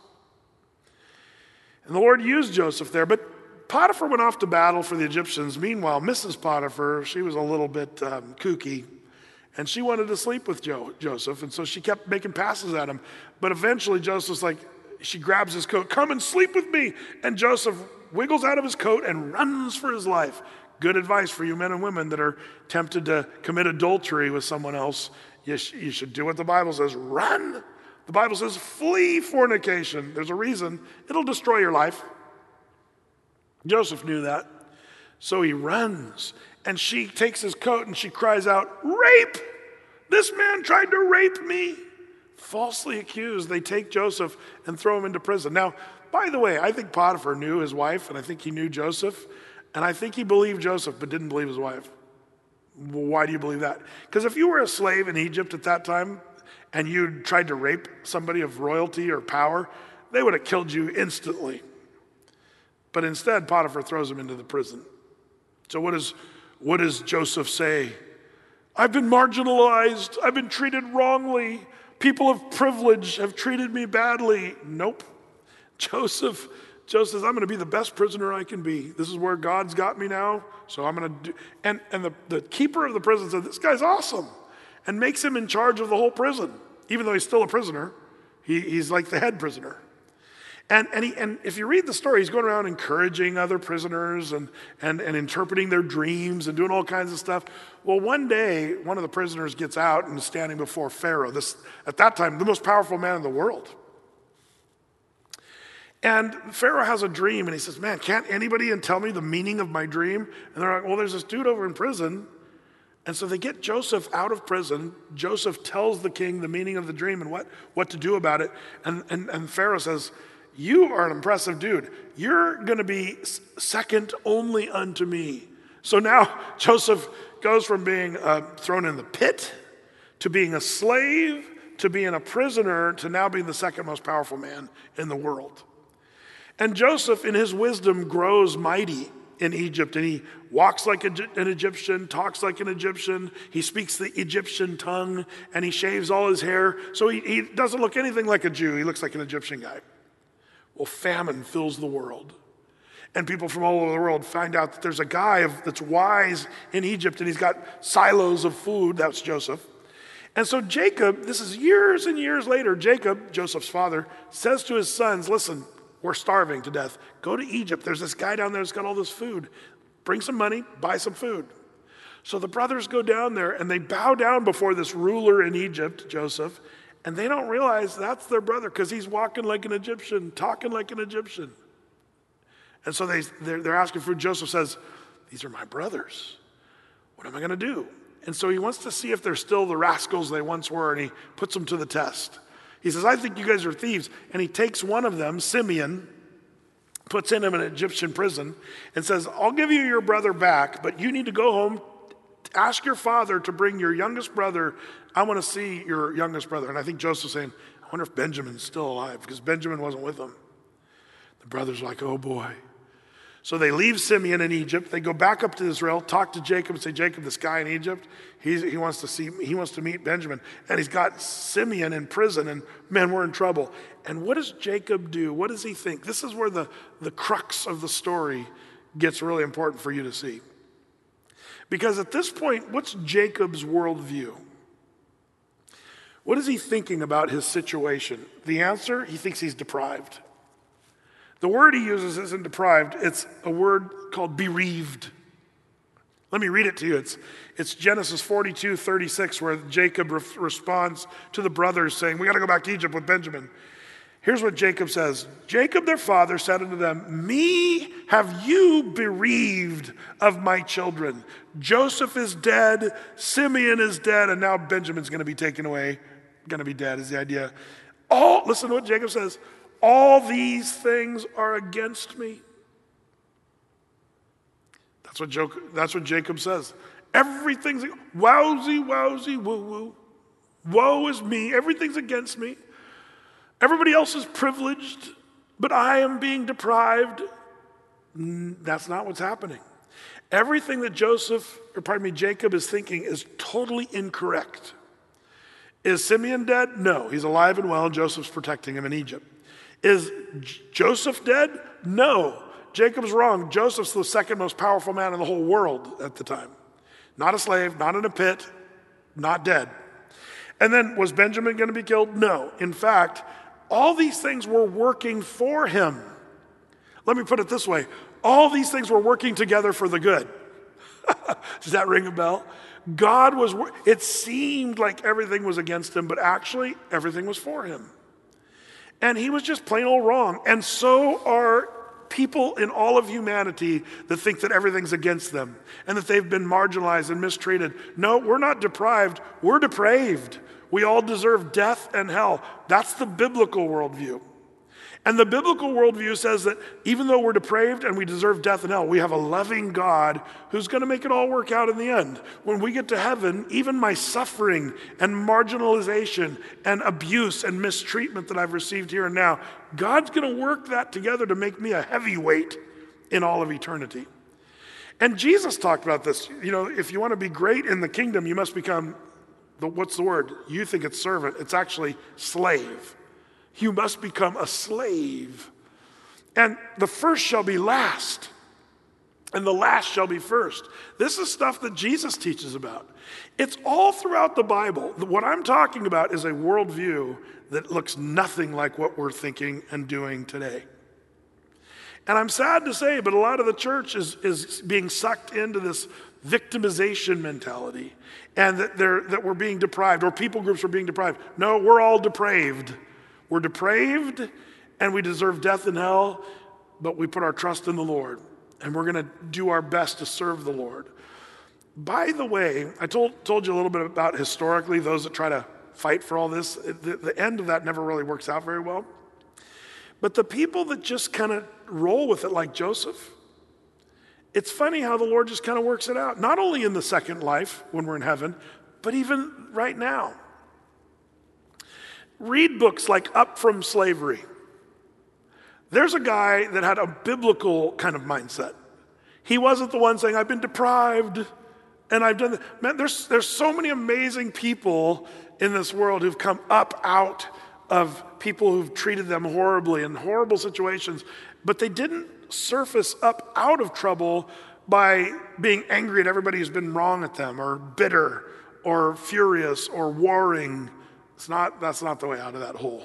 S1: And the Lord used Joseph there, but Potiphar went off to battle for the Egyptians. Meanwhile, Mrs. Potiphar, she was a little bit um, kooky, and she wanted to sleep with jo- Joseph, and so she kept making passes at him. But eventually, Joseph's like, she grabs his coat, come and sleep with me. And Joseph wiggles out of his coat and runs for his life. Good advice for you men and women that are tempted to commit adultery with someone else. You, sh- you should do what the Bible says run. The Bible says flee fornication. There's a reason, it'll destroy your life. Joseph knew that. So he runs, and she takes his coat and she cries out, Rape! This man tried to rape me. Falsely accused, they take Joseph and throw him into prison. Now, by the way, I think Potiphar knew his wife, and I think he knew Joseph, and I think he believed Joseph but didn't believe his wife. Well, why do you believe that? Because if you were a slave in Egypt at that time and you tried to rape somebody of royalty or power, they would have killed you instantly. But instead, Potiphar throws him into the prison. So, what, is, what does Joseph say? I've been marginalized. I've been treated wrongly. People of privilege have treated me badly. Nope. Joseph, Joseph says, I'm going to be the best prisoner I can be. This is where God's got me now. So I'm going to do. And, and the, the keeper of the prison said, This guy's awesome. And makes him in charge of the whole prison. Even though he's still a prisoner, he, he's like the head prisoner. And, and, he, and if you read the story, he's going around encouraging other prisoners and, and, and interpreting their dreams and doing all kinds of stuff. Well, one day, one of the prisoners gets out and is standing before Pharaoh, this, at that time, the most powerful man in the world. And Pharaoh has a dream and he says, Man, can't anybody tell me the meaning of my dream? And they're like, Well, there's this dude over in prison. And so they get Joseph out of prison. Joseph tells the king the meaning of the dream and what, what to do about it. And, and, and Pharaoh says, You are an impressive dude. You're going to be second only unto me. So now Joseph goes from being uh, thrown in the pit to being a slave to being a prisoner to now being the second most powerful man in the world. And Joseph, in his wisdom, grows mighty in Egypt, and he walks like an Egyptian, talks like an Egyptian, he speaks the Egyptian tongue, and he shaves all his hair. So he, he doesn't look anything like a Jew, he looks like an Egyptian guy. Well, famine fills the world. And people from all over the world find out that there's a guy that's wise in Egypt, and he's got silos of food. That's Joseph. And so Jacob, this is years and years later, Jacob, Joseph's father, says to his sons, Listen, we're starving to death. Go to Egypt. There's this guy down there that's got all this food. Bring some money, buy some food. So the brothers go down there and they bow down before this ruler in Egypt, Joseph, and they don't realize that's their brother because he's walking like an Egyptian, talking like an Egyptian. And so they, they're, they're asking for Joseph says, These are my brothers. What am I going to do? And so he wants to see if they're still the rascals they once were, and he puts them to the test. He says, I think you guys are thieves. And he takes one of them, Simeon, puts him in an Egyptian prison, and says, I'll give you your brother back, but you need to go home, ask your father to bring your youngest brother. I want to see your youngest brother. And I think Joseph's saying, I wonder if Benjamin's still alive, because Benjamin wasn't with them. The brother's like, oh boy. So they leave Simeon in Egypt. They go back up to Israel, talk to Jacob, and say, Jacob, this guy in Egypt, he wants to see, he wants to meet Benjamin, and he's got Simeon in prison, and man, we're in trouble. And what does Jacob do? What does he think? This is where the, the crux of the story gets really important for you to see. Because at this point, what's Jacob's worldview? What is he thinking about his situation? The answer, he thinks he's deprived. The word he uses isn't deprived, it's a word called bereaved. Let me read it to you. It's, it's Genesis 42, 36, where Jacob re- responds to the brothers saying, We got to go back to Egypt with Benjamin. Here's what Jacob says Jacob, their father, said unto them, Me have you bereaved of my children. Joseph is dead, Simeon is dead, and now Benjamin's going to be taken away, going to be dead, is the idea. All, listen to what Jacob says all these things are against me. That's what, Jacob, that's what Jacob says. Everything's wowsy, wowsy, woo woo. Woe is me. Everything's against me. Everybody else is privileged, but I am being deprived. That's not what's happening. Everything that Joseph, or pardon me, Jacob is thinking is totally incorrect. Is Simeon dead? No, he's alive and well. and Joseph's protecting him in Egypt. Is J- Joseph dead? No. Jacob's wrong. Joseph's the second most powerful man in the whole world at the time. Not a slave, not in a pit, not dead. And then was Benjamin going to be killed? No. In fact, all these things were working for him. Let me put it this way all these things were working together for the good. Does that ring a bell? God was, it seemed like everything was against him, but actually everything was for him. And he was just plain old wrong. And so are people in all of humanity that think that everything's against them and that they've been marginalized and mistreated. No, we're not deprived, we're depraved. We all deserve death and hell. That's the biblical worldview. And the biblical worldview says that even though we're depraved and we deserve death and hell, we have a loving God who's going to make it all work out in the end. When we get to heaven, even my suffering and marginalization and abuse and mistreatment that I've received here and now, God's going to work that together to make me a heavyweight in all of eternity. And Jesus talked about this. You know, if you want to be great in the kingdom, you must become the, what's the word? You think it's servant, it's actually slave you must become a slave. And the first shall be last, and the last shall be first. This is stuff that Jesus teaches about. It's all throughout the Bible. What I'm talking about is a worldview that looks nothing like what we're thinking and doing today. And I'm sad to say, but a lot of the church is, is being sucked into this victimization mentality and that, they're, that we're being deprived or people groups are being deprived. No, we're all depraved. We're depraved and we deserve death and hell, but we put our trust in the Lord and we're going to do our best to serve the Lord. By the way, I told, told you a little bit about historically those that try to fight for all this. The, the end of that never really works out very well. But the people that just kind of roll with it, like Joseph, it's funny how the Lord just kind of works it out, not only in the second life when we're in heaven, but even right now. Read books like Up from Slavery. There's a guy that had a biblical kind of mindset. He wasn't the one saying, I've been deprived and I've done that. Man, there's, there's so many amazing people in this world who've come up out of people who've treated them horribly in horrible situations, but they didn't surface up out of trouble by being angry at everybody who's been wrong at them or bitter or furious or warring it's not, that's not the way out of that hole.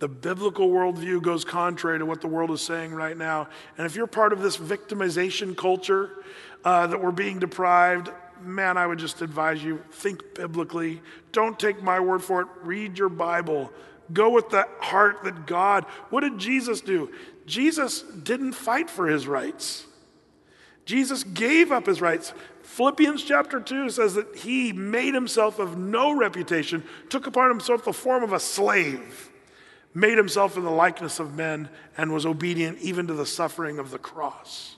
S1: The biblical worldview goes contrary to what the world is saying right now. And if you're part of this victimization culture uh, that we're being deprived, man, I would just advise you think biblically. Don't take my word for it. Read your Bible. Go with the heart that God. What did Jesus do? Jesus didn't fight for his rights. Jesus gave up his rights. Philippians chapter 2 says that he made himself of no reputation, took upon himself the form of a slave, made himself in the likeness of men, and was obedient even to the suffering of the cross.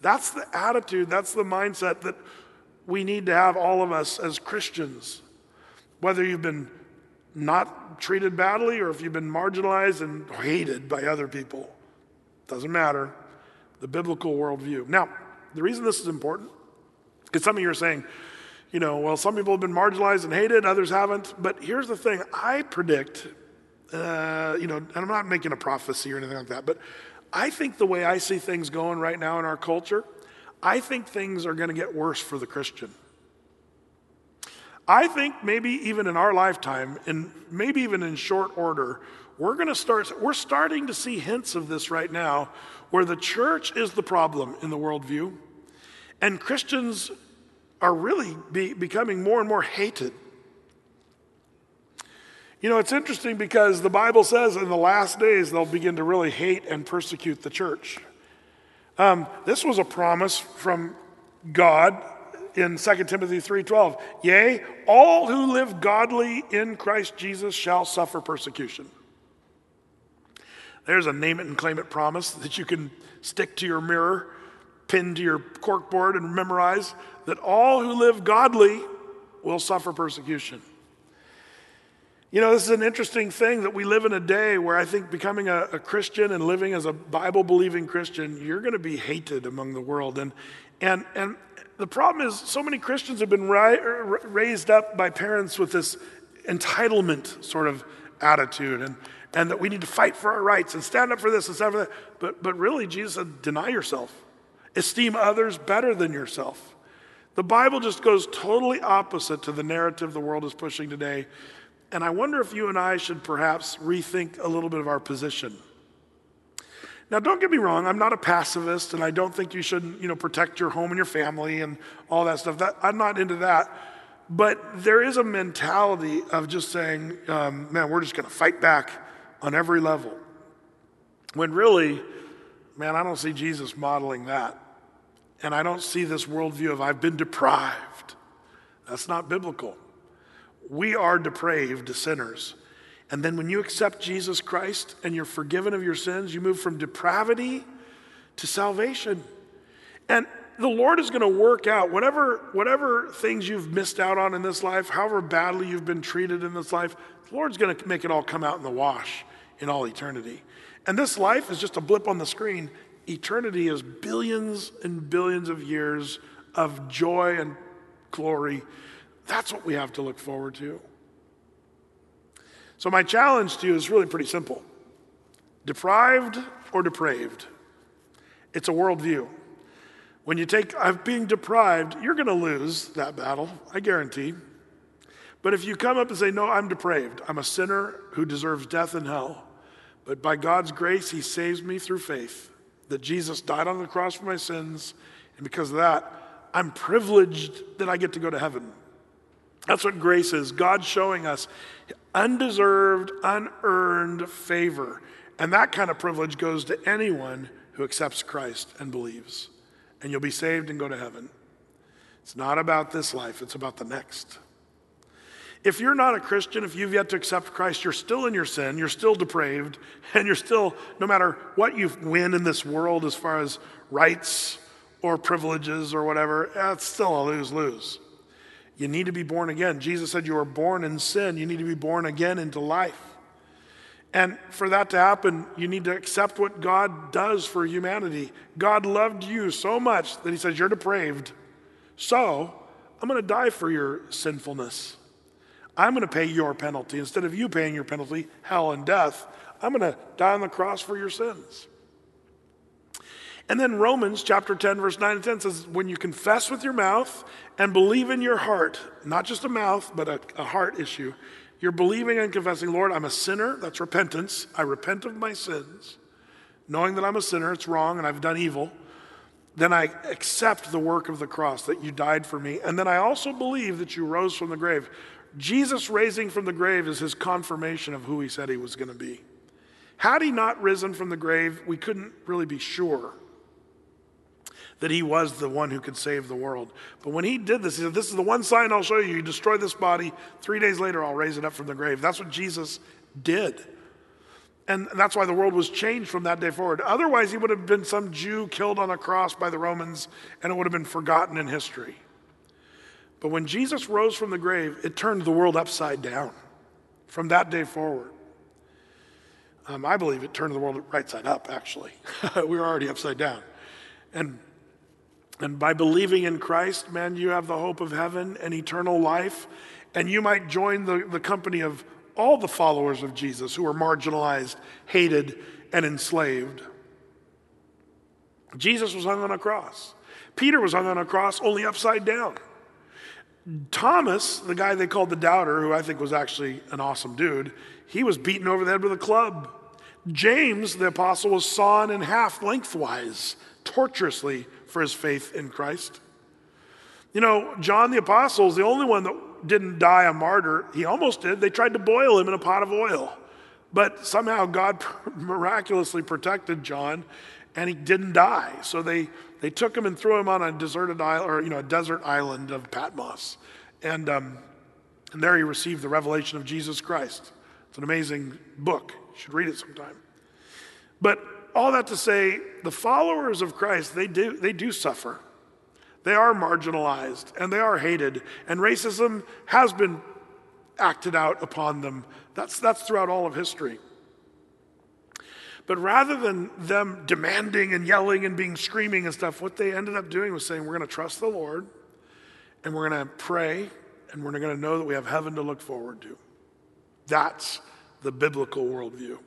S1: That's the attitude, that's the mindset that we need to have, all of us as Christians. Whether you've been not treated badly or if you've been marginalized and hated by other people, doesn't matter. The biblical worldview. Now, the reason this is important because some of you are saying, you know, well, some people have been marginalized and hated, others haven't. But here's the thing I predict, uh, you know, and I'm not making a prophecy or anything like that, but I think the way I see things going right now in our culture, I think things are going to get worse for the Christian. I think maybe even in our lifetime, and maybe even in short order, we're going to start, we're starting to see hints of this right now, where the church is the problem in the worldview and Christians are really be, becoming more and more hated. You know, it's interesting because the Bible says in the last days they'll begin to really hate and persecute the church. Um, this was a promise from God in 2 Timothy 3:12. Yea, all who live godly in Christ Jesus shall suffer persecution. There's a name it and claim it promise that you can stick to your mirror pin to your corkboard and memorize that all who live godly will suffer persecution. You know, this is an interesting thing that we live in a day where I think becoming a, a Christian and living as a Bible believing Christian, you're going to be hated among the world. And, and, and the problem is, so many Christians have been ri- raised up by parents with this entitlement sort of attitude and, and that we need to fight for our rights and stand up for this and stand for that. But, but really, Jesus said, deny yourself, esteem others better than yourself. The Bible just goes totally opposite to the narrative the world is pushing today. And I wonder if you and I should perhaps rethink a little bit of our position. Now, don't get me wrong, I'm not a pacifist, and I don't think you should, you know, protect your home and your family and all that stuff. That, I'm not into that. But there is a mentality of just saying, um, man, we're just going to fight back on every level. When really, man, I don't see Jesus modeling that. And I don't see this worldview of I've been deprived. That's not biblical. We are depraved sinners. And then when you accept Jesus Christ and you're forgiven of your sins, you move from depravity to salvation. And the Lord is going to work out whatever, whatever things you've missed out on in this life, however badly you've been treated in this life, the Lord's going to make it all come out in the wash in all eternity. And this life is just a blip on the screen. Eternity is billions and billions of years of joy and glory. That's what we have to look forward to. So, my challenge to you is really pretty simple deprived or depraved? It's a worldview. When you take of being deprived, you're going to lose that battle, I guarantee. But if you come up and say, No, I'm depraved, I'm a sinner who deserves death and hell, but by God's grace, He saves me through faith, that Jesus died on the cross for my sins, and because of that, I'm privileged that I get to go to heaven. That's what grace is God showing us undeserved, unearned favor. And that kind of privilege goes to anyone who accepts Christ and believes and you'll be saved and go to heaven. It's not about this life, it's about the next. If you're not a Christian, if you've yet to accept Christ, you're still in your sin, you're still depraved, and you're still, no matter what you win in this world as far as rights or privileges or whatever, it's still a lose lose. You need to be born again. Jesus said you were born in sin, you need to be born again into life. And for that to happen, you need to accept what God does for humanity. God loved you so much that He says, You're depraved. So I'm going to die for your sinfulness. I'm going to pay your penalty. Instead of you paying your penalty, hell and death, I'm going to die on the cross for your sins. And then Romans chapter 10, verse 9 and 10 says, When you confess with your mouth and believe in your heart, not just a mouth, but a, a heart issue, you're believing and confessing, Lord, I'm a sinner. That's repentance. I repent of my sins, knowing that I'm a sinner, it's wrong, and I've done evil. Then I accept the work of the cross that you died for me. And then I also believe that you rose from the grave. Jesus raising from the grave is his confirmation of who he said he was going to be. Had he not risen from the grave, we couldn't really be sure that he was the one who could save the world. But when he did this, he said, This is the one sign I'll show you. You destroy this body, three days later, I'll raise it up from the grave. That's what Jesus did. And that's why the world was changed from that day forward. Otherwise, he would have been some Jew killed on a cross by the Romans, and it would have been forgotten in history. But when Jesus rose from the grave, it turned the world upside down from that day forward. Um, I believe it turned the world right side up, actually. we were already upside down. And and by believing in Christ, man, you have the hope of heaven and eternal life. And you might join the, the company of all the followers of Jesus who are marginalized, hated, and enslaved. Jesus was hung on a cross. Peter was hung on a cross, only upside down. Thomas, the guy they called the doubter, who I think was actually an awesome dude, he was beaten over the head with a club. James, the apostle, was sawn in half lengthwise, torturously for his faith in Christ. You know, John the Apostle is the only one that didn't die a martyr. He almost did. They tried to boil him in a pot of oil. But somehow God miraculously protected John and he didn't die. So they, they took him and threw him on a deserted island, or, you know, a desert island of Patmos. And, um, and there he received the revelation of Jesus Christ. It's an amazing book. You should read it sometime. But all that to say, the followers of Christ, they do, they do suffer. They are marginalized and they are hated, and racism has been acted out upon them. That's, that's throughout all of history. But rather than them demanding and yelling and being screaming and stuff, what they ended up doing was saying, We're going to trust the Lord and we're going to pray and we're going to know that we have heaven to look forward to. That's the biblical worldview.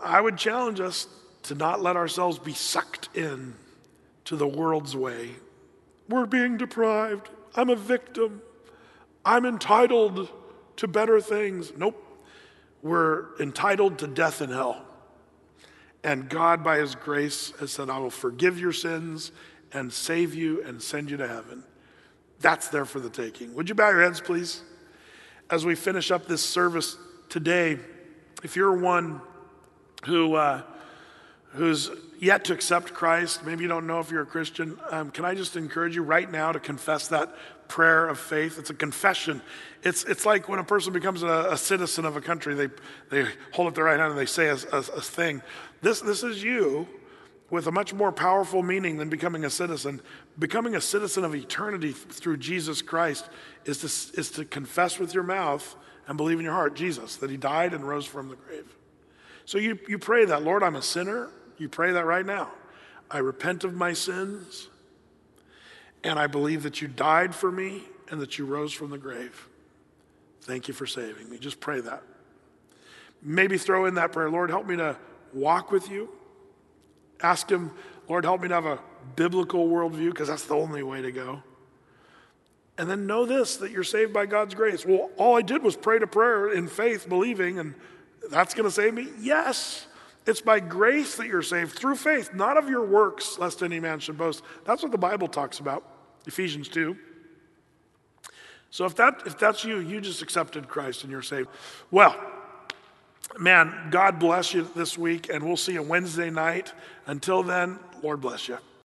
S1: I would challenge us to not let ourselves be sucked in to the world's way. We're being deprived. I'm a victim. I'm entitled to better things. Nope. We're entitled to death and hell. And God, by His grace, has said, I will forgive your sins and save you and send you to heaven. That's there for the taking. Would you bow your heads, please? As we finish up this service today, if you're one who, uh, who's yet to accept Christ, maybe you don't know if you're a Christian, um, can I just encourage you right now to confess that prayer of faith? It's a confession. It's, it's like when a person becomes a, a citizen of a country, they, they hold up their right hand and they say a, a, a thing. This, this is you with a much more powerful meaning than becoming a citizen. Becoming a citizen of eternity through Jesus Christ is to, is to confess with your mouth and believe in your heart Jesus, that he died and rose from the grave. So you, you pray that, Lord, I'm a sinner. You pray that right now. I repent of my sins, and I believe that you died for me and that you rose from the grave. Thank you for saving me. Just pray that. Maybe throw in that prayer Lord, help me to walk with you. Ask Him, Lord, help me to have a biblical worldview because that's the only way to go. And then know this that you're saved by God's grace. Well, all I did was pray to prayer in faith, believing, and that's going to save me? Yes. It's by grace that you're saved through faith, not of your works, lest any man should boast. That's what the Bible talks about, Ephesians 2. So if, that, if that's you, you just accepted Christ and you're saved. Well, man, God bless you this week, and we'll see you Wednesday night. Until then, Lord bless you.